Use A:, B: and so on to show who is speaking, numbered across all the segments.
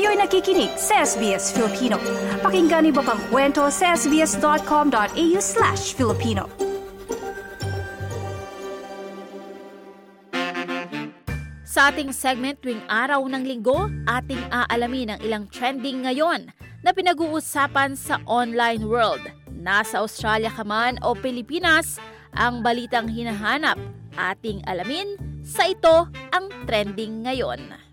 A: Kayo'y nakikinig sa SBS Filipino. Pakinggan niyo pa ang kwento sa sbs.com.au slash Filipino.
B: Sa ating segment tuwing araw ng linggo, ating aalamin ang ilang trending ngayon na pinag-uusapan sa online world. Nasa Australia ka man o Pilipinas, ang balitang hinahanap ating alamin sa ito ang trending ngayon.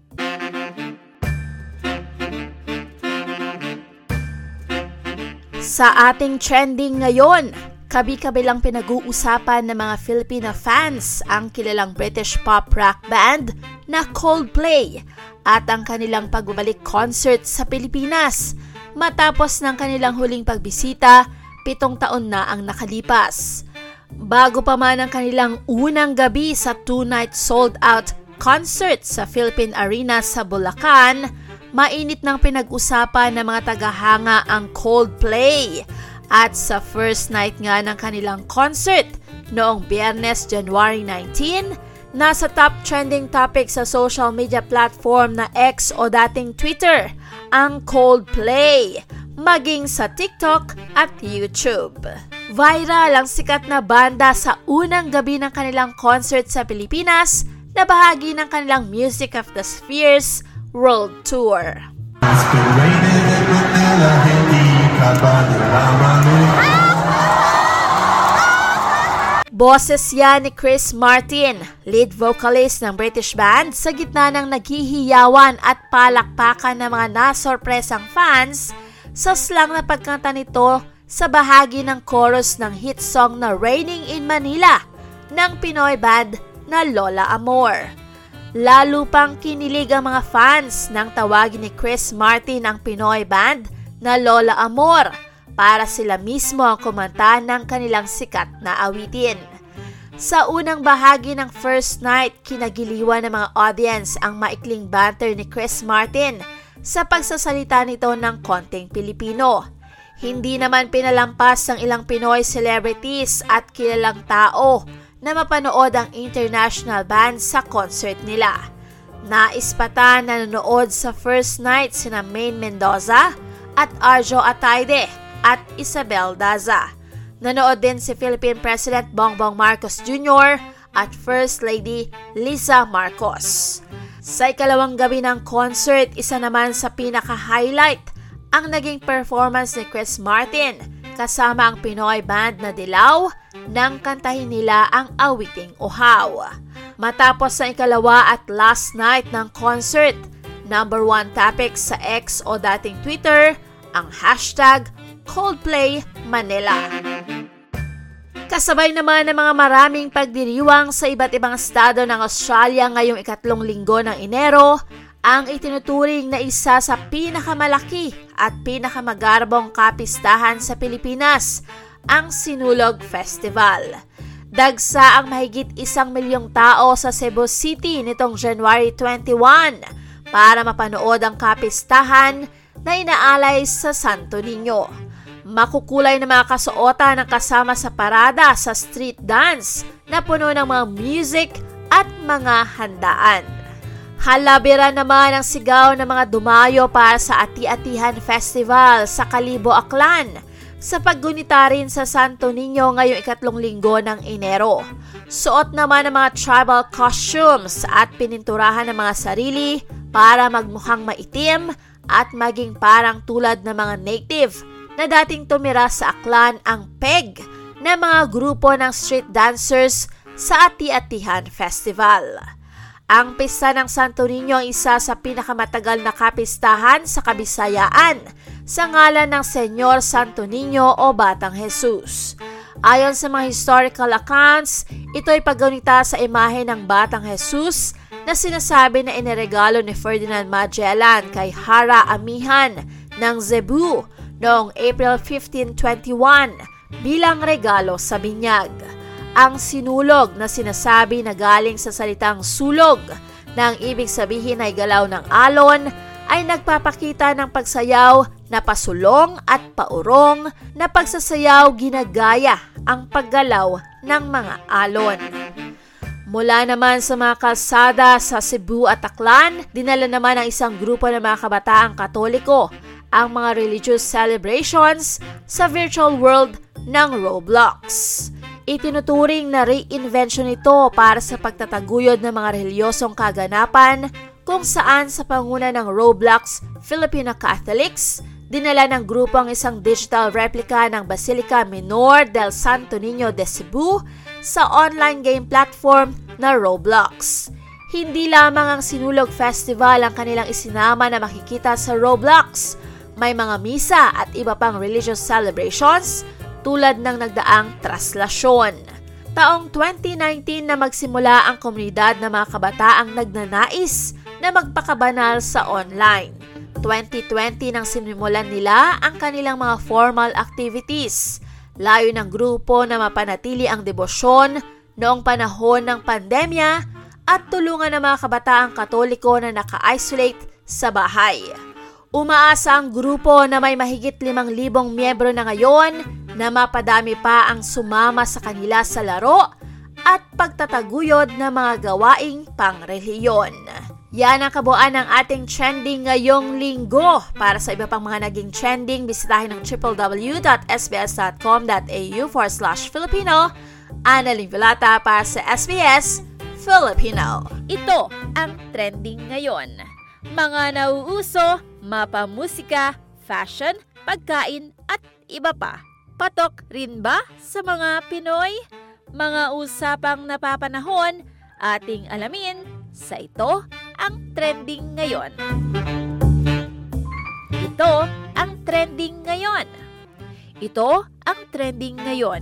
B: Sa ating trending ngayon, Kabi-kabilang pinag-uusapan ng mga Filipina fans ang kilalang British pop rock band na Coldplay at ang kanilang pagbabalik concert sa Pilipinas matapos ng kanilang huling pagbisita pitong taon na ang nakalipas. Bago pa man ang kanilang unang gabi sa two-night sold-out concert sa Philippine Arena sa Bulacan, mainit nang pinag-usapan ng mga tagahanga ang Coldplay at sa first night nga ng kanilang concert noong Biyernes, January 19, nasa top trending topic sa social media platform na X o dating Twitter, ang Coldplay, maging sa TikTok at YouTube. Viral ang sikat na banda sa unang gabi ng kanilang concert sa Pilipinas na bahagi ng kanilang Music of the Spheres World Tour. Boses yan ni Chris Martin, lead vocalist ng British band sa gitna ng naghihiyawan at palakpakan ng mga nasorpresang fans sa slang na pagkanta nito sa bahagi ng chorus ng hit song na Raining in Manila ng Pinoy band na Lola Amor. Lalo pang kinilig ang mga fans nang tawagin ni Chris Martin ang Pinoy band na Lola Amor para sila mismo ang kumanta ng kanilang sikat na awitin. Sa unang bahagi ng first night, kinagiliwan ng mga audience ang maikling banter ni Chris Martin sa pagsasalita nito ng konting Pilipino. Hindi naman pinalampas ng ilang Pinoy celebrities at kilalang tao na mapanood ang international band sa concert nila. Nais pa na nanonood sa first night sina Maine Mendoza at Arjo Ataide at Isabel Daza. Nanood din si Philippine President Bongbong Marcos Jr. at First Lady Lisa Marcos. Sa ikalawang gabi ng concert, isa naman sa pinaka-highlight ang naging performance ni Chris Martin kasama ang Pinoy band na Dilaw nang kantahin nila ang awiting Uhaw. Matapos sa ikalawa at last night ng concert, number one topic sa X o dating Twitter, ang hashtag Coldplay Manila. Kasabay naman ng mga maraming pagdiriwang sa iba't ibang estado ng Australia ngayong ikatlong linggo ng Enero, ang itinuturing na isa sa pinakamalaki at pinakamagarbong kapistahan sa Pilipinas, ang Sinulog Festival. Dagsa ang mahigit isang milyong tao sa Cebu City nitong January 21 para mapanood ang kapistahan na inaalay sa Santo Niño. Makukulay na mga kasuotan ang kasama sa parada sa street dance na puno ng mga music at mga handaan. Halabira naman ang sigaw ng mga dumayo para sa Ati-Atihan Festival sa Kalibo, Aklan sa paggunita rin sa Santo Niño ngayong ikatlong linggo ng Enero. Suot naman ng mga tribal costumes at pininturahan ng mga sarili para magmukhang maitim at maging parang tulad ng mga native na dating tumira sa Aklan ang PEG na mga grupo ng street dancers sa Ati-Atihan Festival. Ang pista ng Santo Niño ang isa sa pinakamatagal na kapistahan sa Kabisayaan sa ngalan ng Senyor Santo Niño o Batang Jesus. Ayon sa mga historical accounts, ito ay paggunita sa imahe ng Batang Jesus na sinasabi na iniregalo ni Ferdinand Magellan kay Hara Amihan ng Cebu noong April 1521 bilang regalo sa binyag. Ang sinulog na sinasabi na galing sa salitang sulog na ang ibig sabihin ay galaw ng alon ay nagpapakita ng pagsayaw na pasulong at paurong na pagsasayaw ginagaya ang paggalaw ng mga alon. Mula naman sa mga kalsada sa Cebu at Aklan, dinala naman ng isang grupo ng mga kabataang katoliko ang mga religious celebrations sa virtual world ng Roblox. Itinuturing na reinvention ito para sa pagtataguyod ng mga reliyosong kaganapan kung saan sa panguna ng Roblox Filipino Catholics, dinala ng grupo ang isang digital replica ng Basilica Minor del Santo Niño de Cebu sa online game platform na Roblox. Hindi lamang ang Sinulog Festival ang kanilang isinama na makikita sa Roblox. May mga misa at iba pang religious celebrations tulad ng nagdaang traslasyon. Taong 2019 na magsimula ang komunidad ng mga kabataang nagnanais na magpakabanal sa online. 2020 nang sinimulan nila ang kanilang mga formal activities – Layo ng grupo na mapanatili ang debosyon noong panahon ng pandemya at tulungan ng mga kabataang katoliko na naka-isolate sa bahay. Umaasa ang grupo na may mahigit 5,000 miyembro na ngayon na mapadami pa ang sumama sa kanila sa laro at pagtataguyod ng mga gawaing pangreliyon. Yan ang kabuuan ng ating trending ngayong linggo. Para sa iba pang mga naging trending, bisitahin ang www.sbs.com.au for slash Filipino. Annalyn Vilata para sa SBS Filipino. Ito ang trending ngayon. Mga nauuso, mapamusika, fashion, pagkain at iba pa. Patok rin ba sa mga Pinoy? Mga usapang napapanahon, ating alamin sa ito ang trending ngayon. Ito ang trending ngayon. Ito ang trending ngayon.